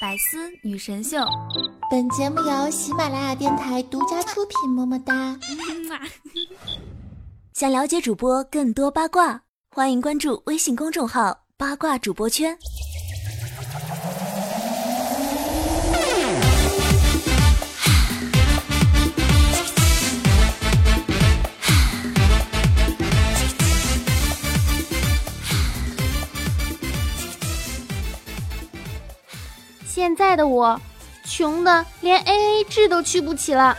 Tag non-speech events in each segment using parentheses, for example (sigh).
百思女神秀，本节目由喜马拉雅电台独家出品。么么哒！(laughs) 想了解主播更多八卦，欢迎关注微信公众号“八卦主播圈”。现在的我，穷的连 A A 制都去不起了。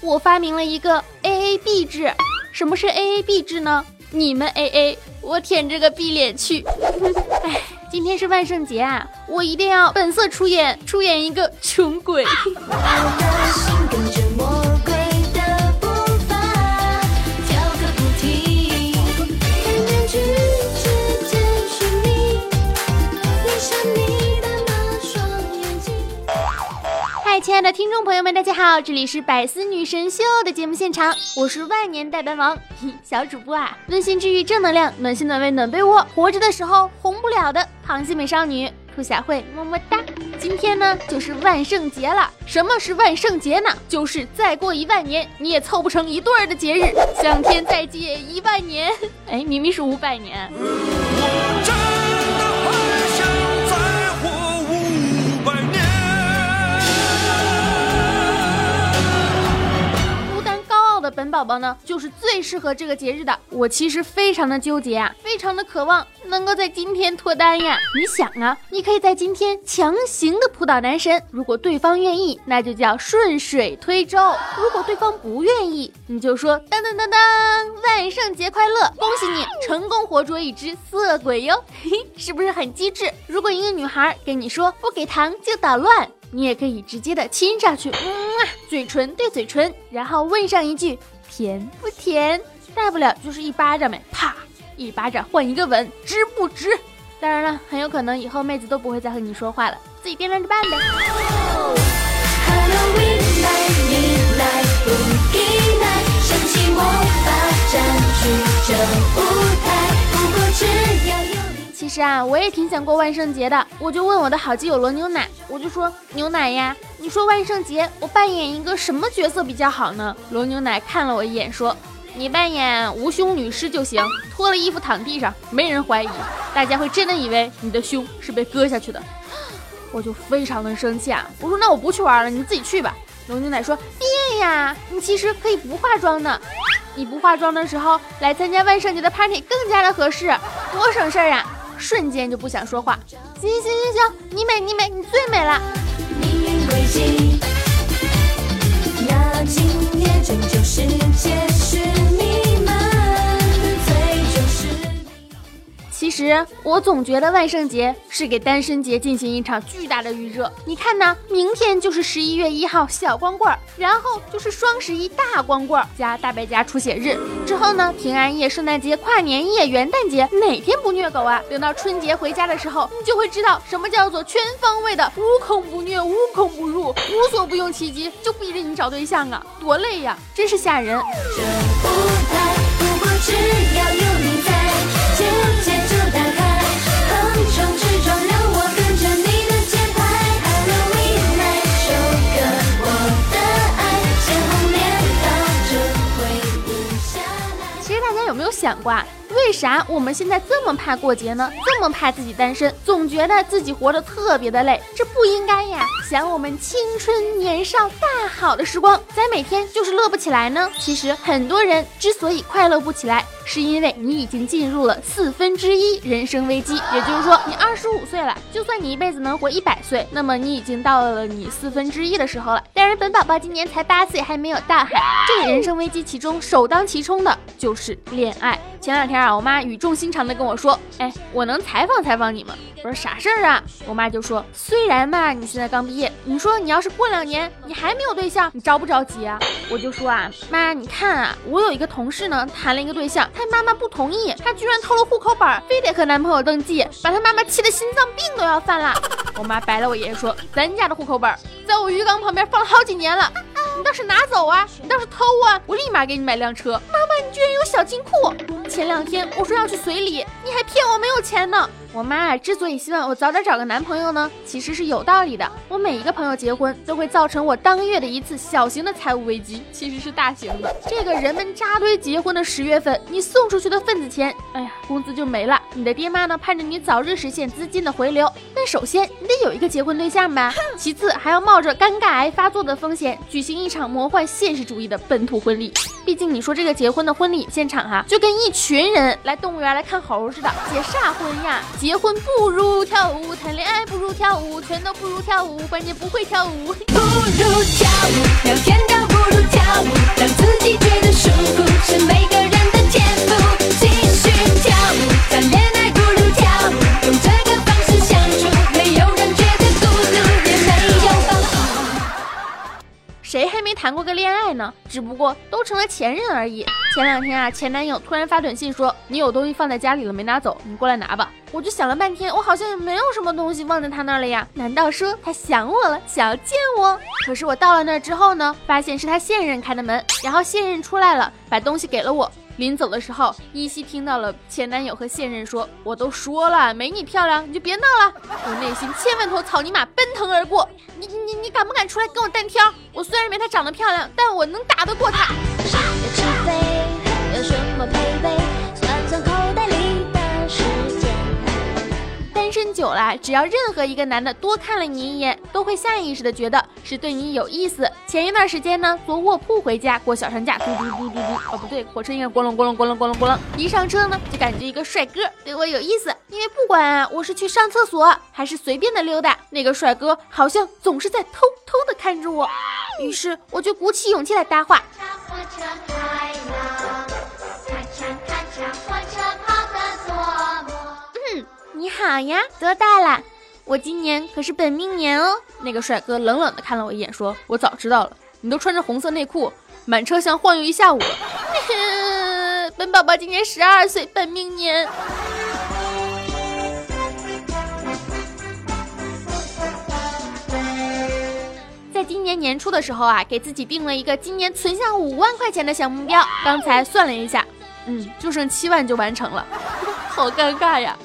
我发明了一个 A A B 制。什么是 A A B 制呢？你们 A A，我舔着个 B 脸去。(laughs) 哎，今天是万圣节啊，我一定要本色出演，出演一个穷鬼。(laughs) 亲爱的听众朋友们，大家好，这里是百思女神秀的节目现场，我是万年代班王 (laughs) 小主播啊，温馨治愈正能量，暖心暖胃暖被窝，活着的时候红不了的螃蟹美少女兔小慧，么么哒。今天呢就是万圣节了，什么是万圣节呢？就是再过一万年你也凑不成一对儿的节日，向天再借一万年。(laughs) 哎，明明是五百年。本宝宝呢，就是最适合这个节日的。我其实非常的纠结啊，非常的渴望能够在今天脱单呀。你想啊，你可以在今天强行的扑倒男神，如果对方愿意，那就叫顺水推舟；如果对方不愿意，你就说当当当当，万圣节快乐，恭喜你成功活捉一只色鬼哟，嘿，(laughs) 是不是很机智？如果一个女孩跟你说不给糖就捣乱。你也可以直接的亲上去，啊，嘴唇对嘴唇，然后问上一句甜不甜，大不了就是一巴掌呗，啪，一巴掌换一个吻，值不值？当然了，很有可能以后妹子都不会再和你说话了，自己掂量着办呗。其实啊，我也挺想过万圣节的。我就问我的好基友罗牛奶，我就说牛奶呀，你说万圣节我扮演一个什么角色比较好呢？罗牛奶看了我一眼，说你扮演无胸女尸就行，脱了衣服躺地上，没人怀疑，大家会真的以为你的胸是被割下去的。(laughs) 我就非常的生气啊，我说那我不去玩了，你自己去吧。罗牛奶说变呀，你其实可以不化妆的，你不化妆的时候来参加万圣节的 party 更加的合适，多省事儿啊。瞬间就不想说话。行行行行行，你美你美，你最美了。命运轨迹，要今夜拯救世界。其实我总觉得万圣节是给单身节进行一场巨大的预热。你看呢？明天就是十一月一号小光棍，然后就是双十一大光棍加大白家出血日，之后呢，平安夜、圣诞节、跨年夜、元旦节，哪天不虐狗啊？等到春节回家的时候，你就会知道什么叫做全方位的无孔不虐、无孔不入、无所不用其极，就逼着你找对象啊，多累呀，真是吓人。这舞台不过只要想过，为啥我们现在这么怕过节呢？这么怕自己单身，总觉得自己活得特别的累，这不应该呀！想我们青春年少大好的时光，咱每天就是乐不起来呢。其实很多人之所以快乐不起来。是因为你已经进入了四分之一人生危机，也就是说，你二十五岁了，就算你一辈子能活一百岁，那么你已经到了你四分之一的时候了。但是本宝宝今年才八岁，还没有大海。这个人生危机其中首当其冲的就是恋爱。前两天啊，我妈语重心长的跟我说：“哎，我能采访采访你吗？”我说：“啥事儿啊？”我妈就说：“虽然嘛，你现在刚毕业，你说你要是过两年你还没有对象，你着不着急啊？”我就说啊，妈，你看啊，我有一个同事呢，谈了一个对象。他妈妈不同意，他居然偷了户口本，非得和男朋友登记，把他妈妈气得心脏病都要犯了。我妈白了我爷爷说，咱家的户口本在我鱼缸旁边放了好几年了，你倒是拿走啊，你倒是偷啊，我立马给你买辆车。妈妈，你居然有小金库！前两天我说要去随礼，你还骗我没有钱呢。我妈啊之所以希望我早点找个男朋友呢，其实是有道理的。我每一个朋友结婚，都会造成我当月的一次小型的财务危机，其实是大型的。这个人们扎堆结婚的十月份，你送出去的份子钱，哎呀，工资就没了。你的爹妈呢，盼着你早日实现资金的回流，但首先你得有一个结婚对象吧，其次还要冒着尴尬癌发作的风险，举行一场魔幻现实主义的本土婚礼。毕竟你说这个结婚的婚礼现场哈，就跟一群人来动物园来看猴似的，结啥婚呀？结婚不如跳舞，谈恋爱不如跳舞，全都不如跳舞，关键不会跳舞。不如跳舞，聊天倒不如跳舞，让自己觉得舒服，是每个人的天赋。继续跳舞，谈恋爱谈过个恋爱呢？只不过都成了前任而已。前两天啊，前男友突然发短信说：“你有东西放在家里了没拿走，你过来拿吧。”我就想了半天，我好像也没有什么东西忘在他那儿了呀？难道说他想我了，想要见我？可是我到了那儿之后呢，发现是他现任开的门，然后现任出来了，把东西给了我。临走的时候，依稀听到了前男友和现任说：“我都说了，没你漂亮，你就别闹了。”我内心千万头草泥马奔腾而过。你你你敢不敢出来跟我单挑？我虽然没她长得漂亮，但我能打得过她。单身久了，只要任何一个男的多看了你一眼，都会下意识的觉得是对你有意思。前一段时间呢，坐卧铺回家过小长假，嘟嘟嘟嘟嘟，哦不对，火车应该咣啷咣啷咣啷咣啷咣隆。一上车呢，就感觉一个帅哥对我有意思，因为不管啊，我是去上厕所还是随便的溜达，那个帅哥好像总是在偷偷的看着我。于是我就鼓起勇气来搭话。嗯，你好呀，多大了？我今年可是本命年哦。那个帅哥冷冷的看了我一眼，说：“我早知道了，你都穿着红色内裤，满车厢晃悠一下午了。(laughs) ”本宝宝今年十二岁，本命年。在今年年初的时候啊，给自己定了一个今年存下五万块钱的小目标。刚才算了一下，嗯，就剩七万就完成了，(laughs) 好尴尬呀。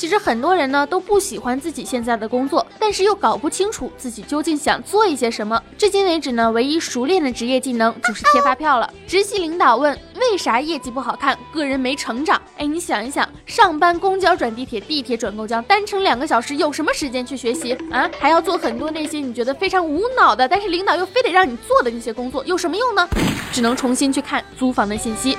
其实很多人呢都不喜欢自己现在的工作，但是又搞不清楚自己究竟想做一些什么。至今为止呢，唯一熟练的职业技能就是贴发票了。直系领导问为啥业绩不好看，个人没成长。哎，你想一想，上班公交转地铁，地铁转公交，单程两个小时，有什么时间去学习啊？还要做很多那些你觉得非常无脑的，但是领导又非得让你做的那些工作，有什么用呢？只能重新去看租房的信息。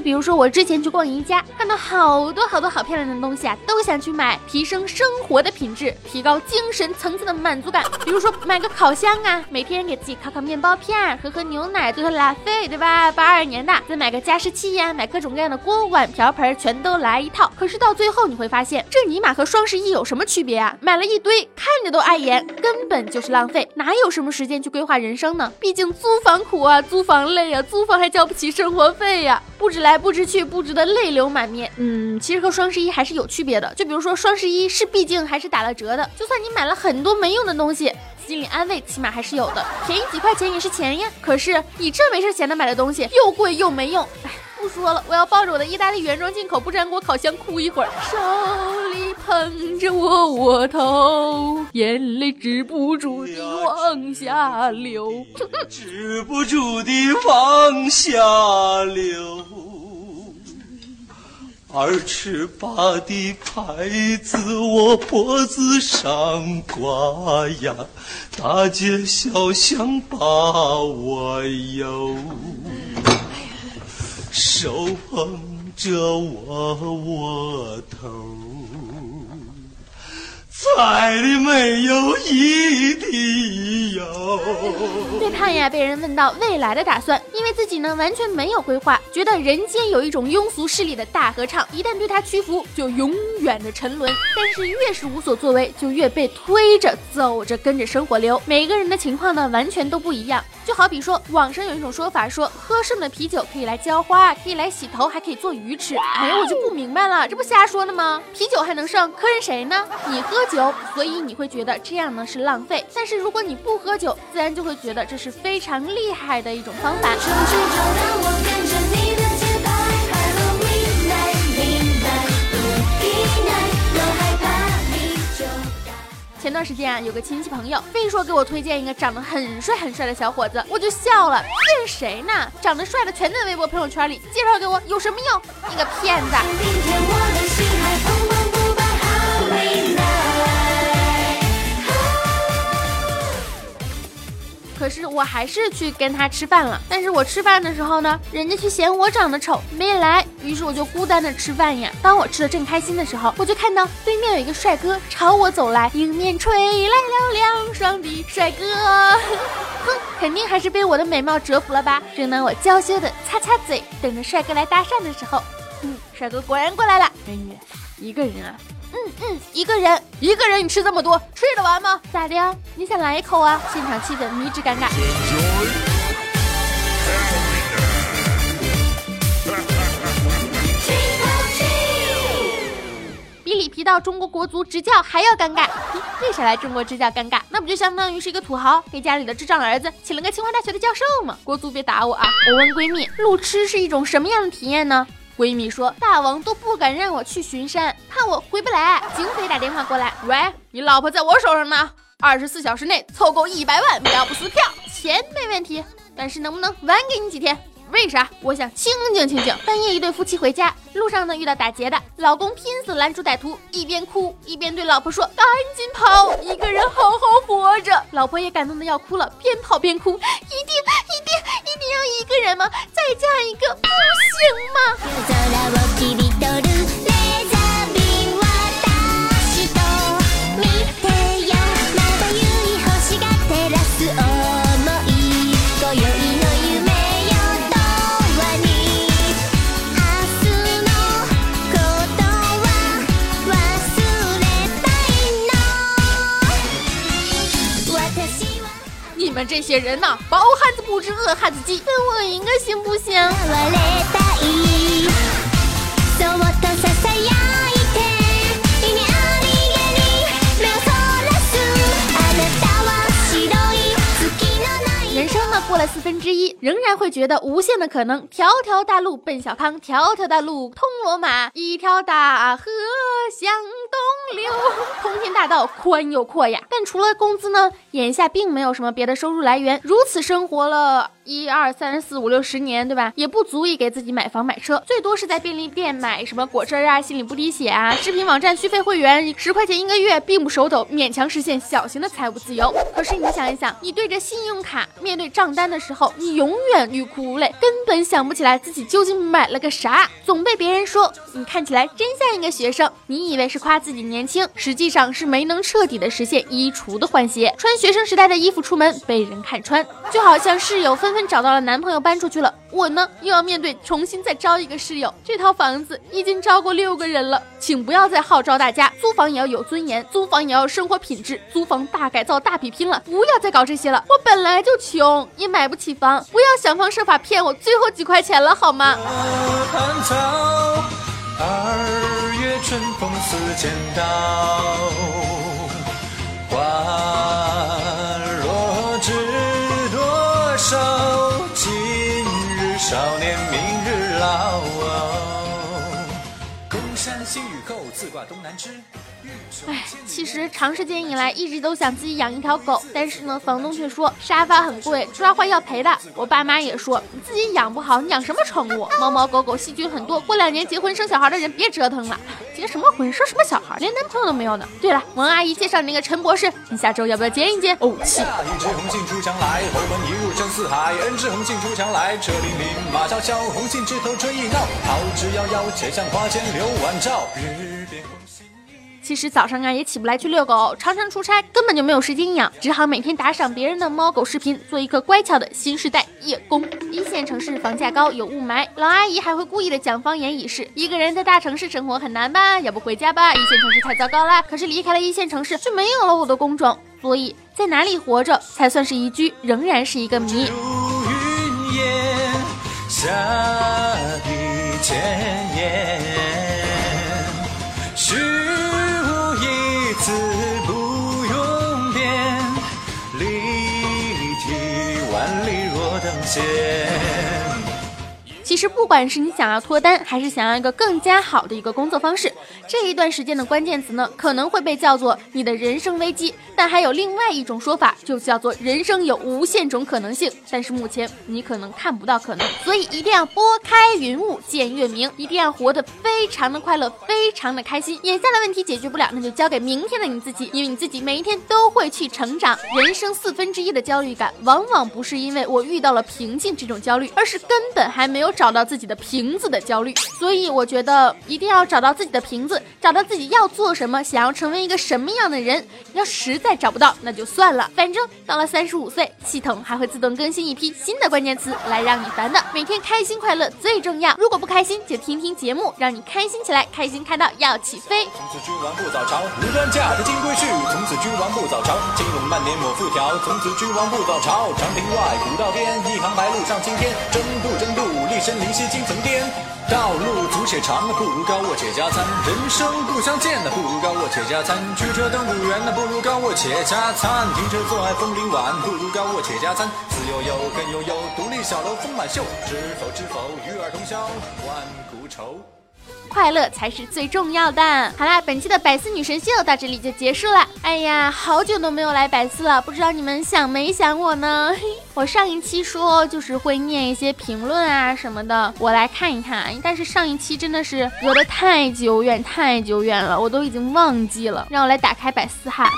就比如说，我之前去逛宜家，看到好多好多好漂亮的东西啊，都想去买，提升生活的品质，提高精神层次的满足感。比如说买个烤箱啊，每天给自己烤烤面包片，喝喝牛奶，做做拉菲，对吧？八二年的，再买个加湿器呀，买各种各样的锅碗瓢盆，全都来一套。可是到最后你会发现，这尼玛和双十一有什么区别啊？买了一堆，看着都碍眼，根本就是浪费，哪有什么时间去规划人生呢？毕竟租房苦啊，租房累啊，租房还交不起生活费呀，不止来。来不知去，不值得泪流满面。嗯，其实和双十一还是有区别的。就比如说双十一是毕竟还是打了折的，就算你买了很多没用的东西，心理安慰起码还是有的。便宜几块钱也是钱呀。可是你这没事闲的买的东西，又贵又没用。哎，不说了，我要抱着我的意大利原装进口不粘锅烤箱哭一会儿。手里捧着窝窝头，眼泪止不住地往下流，止不住地往下流。二尺八的牌子我脖子上挂呀，大街小巷把我游，手捧着窝窝头，菜里没有一滴油。最怕呀，被人问到未来的打算，因为自己呢完全没有规划，觉得人间有一种庸俗势力的大合唱，一旦对他屈服，就永远的沉沦。但是越是无所作为，就越被推着走着，跟着生活流。每个人的情况呢，完全都不一样。就好比说，网上有一种说法，说喝剩的啤酒可以来浇花，可以来洗头，还可以做鱼吃。哎呀，我就不明白了，这不瞎说的吗？啤酒还能剩，磕碜谁呢？你喝酒，所以你会觉得这样呢是浪费。但是如果你不喝酒，自然就会觉得这是非常厉害的一种方法。前段时间啊，有个亲戚朋友非说给我推荐一个长得很帅很帅的小伙子，我就笑了。骗谁呢？长得帅的全在微博朋友圈里介绍给我，有什么用？你个骗子！可是我还是去跟他吃饭了。但是我吃饭的时候呢，人家却嫌我长得丑，没来。于是我就孤单的吃饭呀。当我吃的正开心的时候，我就看到对面有一个帅哥朝我走来，迎面吹来了凉爽的帅哥。哼，肯定还是被我的美貌折服了吧？正当我娇羞的擦擦嘴，等着帅哥来搭讪的时候，嗯，帅哥果然过来了。美女，一个人啊。嗯嗯，一个人，一个人，你吃这么多，吃得完吗？咋的呀？你想来一口啊？现场气氛迷之尴尬。比里皮到中国国足执教还要尴尬。(laughs) 为啥来中国执教尴尬？那不就相当于是一个土豪给家里的智障儿子请了个清华大学的教授吗？国足别打我啊！我问闺蜜，路痴是一种什么样的体验呢？闺蜜说：“大王都不敢让我去巡山，怕我回不来。”警匪打电话过来：“喂，你老婆在我手上呢，二十四小时内凑够一百万票不撕票，钱没问题，但是能不能晚给你几天？”为啥？我想清静清静。半夜，一对夫妻回家，路上呢遇到打劫的，老公拼死拦住歹徒，一边哭一边对老婆说：“赶紧跑，一个人好好活着。”老婆也感动的要哭了，边跑边哭：“一定一定一定要一个人吗？再加一个不行吗？”些人呐，饱汉子不知饿汉子饥，分我一个行不行？人生呢，过了四分之一，仍然会觉得无限的可能。条条大路奔小康，条条大路通罗马，一条大河向东流。通天大道宽又阔呀，但除了工资呢，眼下并没有什么别的收入来源。如此生活了一二三四五六十年，对吧？也不足以给自己买房买车，最多是在便利店买什么果汁啊、心里不滴血啊。视频网站续费会员十块钱一个月，并不手抖，勉强实现小型的财务自由。可是你想一想，你对着信用卡面对账单的时候，你永远欲哭无泪，根本想不起来自己究竟买了个啥，总被别人说你看起来真像一个学生。你以为是夸自己年轻，实际上是没能彻底的实现衣橱的换鞋，穿学生时代的衣服出门被人看穿，就好像室友纷纷找到了男朋友搬出去了，我呢又要面对重新再招一个室友。这套房子已经招过六个人了，请不要再号召大家租房也要有尊严，租房也要生活品质，租房大改造大比拼了，不要再搞这些了。我本来就穷，也买不起房，不要想方设法骗我最后几块钱了好吗？二月春风似剪刀，花多少，今日少年明日老。空山新雨后，自挂东南枝。哎，其实长时间以来一直都想自己养一条狗，但是呢，房东却说沙发很贵，抓坏要赔的。我爸妈也说你自己养不好，你养什么宠物？猫猫狗狗细菌很多，过两年结婚生小孩的人别折腾了。结什么婚，生什么小孩，连男朋友都没有呢。对了，王阿姨介绍那个陈博士，你下周要不要见一见？哦，气。一红杏出墙来，一入深似海。恩知红杏出墙来，车辚辚，马萧萧，红杏枝头春意闹，桃之夭夭，且向花间留晚照。日。其实早上啊也起不来去遛狗，常常出差，根本就没有时间养，只好每天打赏别人的猫狗视频，做一个乖巧的新时代叶公。一线城市房价高，有雾霾，老阿姨还会故意的讲方言以示一个人在大城市生活很难吧？要不回家吧？一线城市太糟糕了。可是离开了一线城市，却没有了我的工种，所以在哪里活着才算是宜居，仍然是一个谜。次。实，不管是你想要脱单，还是想要一个更加好的一个工作方式，这一段时间的关键词呢，可能会被叫做你的人生危机。但还有另外一种说法，就叫做人生有无限种可能性。但是目前你可能看不到可能，所以一定要拨开云雾见月明，一定要活得非常的快乐，非常的开心。眼下的问题解决不了，那就交给明天的你自己，因为你自己每一天都会去成长。人生四分之一的焦虑感，往往不是因为我遇到了瓶颈这种焦虑，而是根本还没有。找找到自己的瓶子的焦虑，所以我觉得一定要找到自己的瓶子，找到自己要做什么，想要成为一个什么样的人。要实在找不到，那就算了，反正到了三十五岁，系统还会自动更新一批新的关键词来让你烦的。每天开心快乐最重要，如果不开心，就听听节目，让你开心起来，开心开到要起飞。从此君王不早朝，无端嫁的金龟婿。从此君王不早朝，金龙万年抹复条。从此君王不早朝，长亭外，古道边，一行白鹭上青天，争渡争渡，立身。灵犀金层巅，道路阻且长，不如高卧且加餐；人生不相见，不如高卧且加餐；驱车登古原，不如高卧且加餐；停车坐爱枫林晚，不如高卧且加餐。思悠悠，更悠悠，独立小楼风满袖。知否知否，与尔同销万古愁。快乐才是最重要的。好啦，本期的百思女神秀到这里就结束了。哎呀，好久都没有来百思了，不知道你们想没想我呢？我上一期说就是会念一些评论啊什么的，我来看一看。但是上一期真的是隔得太久远太久远了，我都已经忘记了。让我来打开百思哈。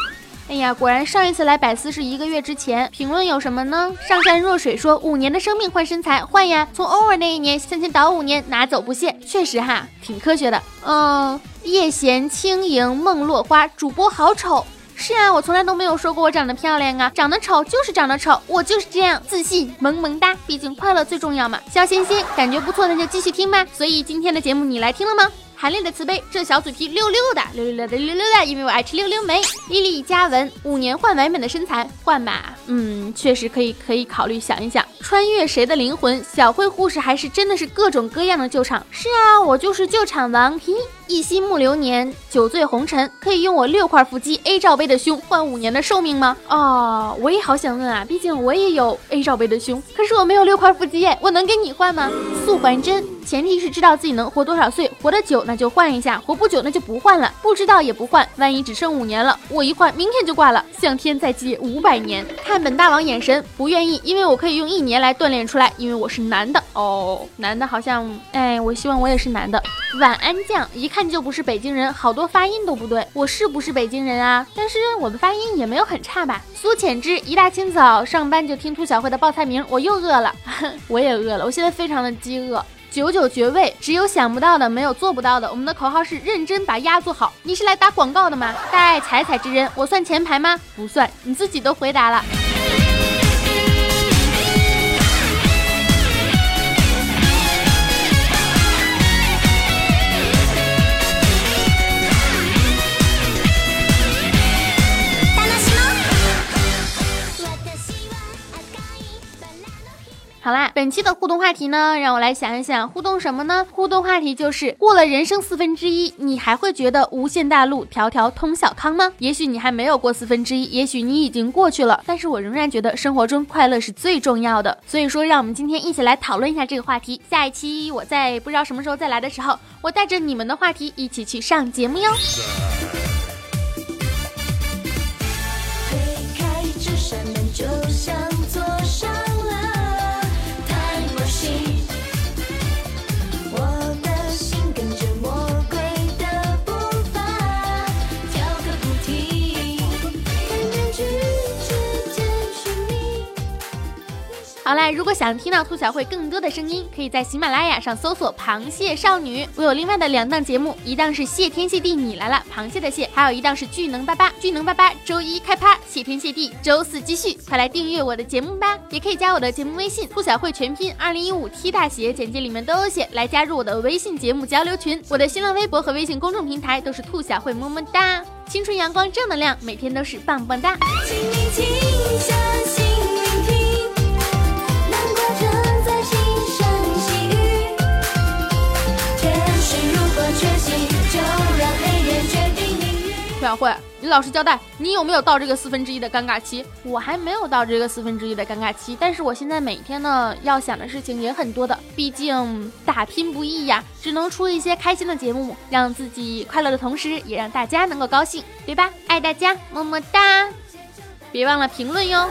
哎呀，果然上一次来百思是一个月之前。评论有什么呢？上善若水说五年的生命换身材，换呀！从 over 那一年向前倒五年，拿走不谢。确实哈，挺科学的。嗯，叶闲轻盈梦落花，主播好丑。是啊，我从来都没有说过我长得漂亮啊，长得丑就是长得丑，我就是这样自信萌萌哒。毕竟快乐最重要嘛。小心心，感觉不错，那就继续听吧。所以今天的节目你来听了吗？韩立的慈悲，这小嘴皮溜溜的，溜溜的溜溜的，因为我爱吃溜溜梅。莉莉嘉文，五年换完美的身材，换吧，嗯，确实可以，可以考虑想一想。穿越谁的灵魂？小慧护士还是真的是各种各样的救场。是啊，我就是救场王。嘿。一夕暮流年，酒醉红尘，可以用我六块腹肌 A 罩杯的胸换五年的寿命吗？哦，我也好想问啊，毕竟我也有 A 罩杯的胸，可是我没有六块腹肌耶，我能跟你换吗？素还真，前提是知道自己能活多少岁，活得久那就换一下，活不久那就不换了，不知道也不换，万一只剩五年了，我一换明天就挂了，向天再借五百年。看本大王眼神，不愿意，因为我可以用一年来锻炼出来，因为我是男的哦，男的好像，哎，我希望我也是男的。晚安酱一。看就不是北京人，好多发音都不对。我是不是北京人啊？但是我的发音也没有很差吧？苏浅之一大清早上班就听兔小慧的报菜名，我又饿了，(laughs) 我也饿了，我现在非常的饥饿。九九绝味，只有想不到的，没有做不到的。我们的口号是认真把鸭做好。你是来打广告的吗？大爱彩彩之人，我算前排吗？不算，你自己都回答了。好啦，本期的互动话题呢，让我来想一想，互动什么呢？互动话题就是过了人生四分之一，你还会觉得无限大路条条通小康吗？也许你还没有过四分之一，也许你已经过去了，但是我仍然觉得生活中快乐是最重要的。所以说，让我们今天一起来讨论一下这个话题。下一期我在不知道什么时候再来的时候，我带着你们的话题一起去上节目哟。好啦，如果想听到兔小慧更多的声音，可以在喜马拉雅上搜索“螃蟹少女”。我有另外的两档节目，一档是谢天谢地你来了，螃蟹的蟹；还有一档是巨能八八，巨能八八周一开趴，谢天谢地，周四继续。快来订阅我的节目吧，也可以加我的节目微信“兔小慧全拼二零一五 T 大写”，简介里面都有写，来加入我的微信节目交流群。我的新浪微博和微信公众平台都是兔小慧，么么哒！青春阳光正能量，每天都是棒棒哒。请你，请相信小慧，你老实交代，你有没有到这个四分之一的尴尬期？我还没有到这个四分之一的尴尬期，但是我现在每天呢要想的事情也很多的，毕竟打拼不易呀，只能出一些开心的节目，让自己快乐的同时，也让大家能够高兴，对吧？爱大家，么么哒！别忘了评论哟。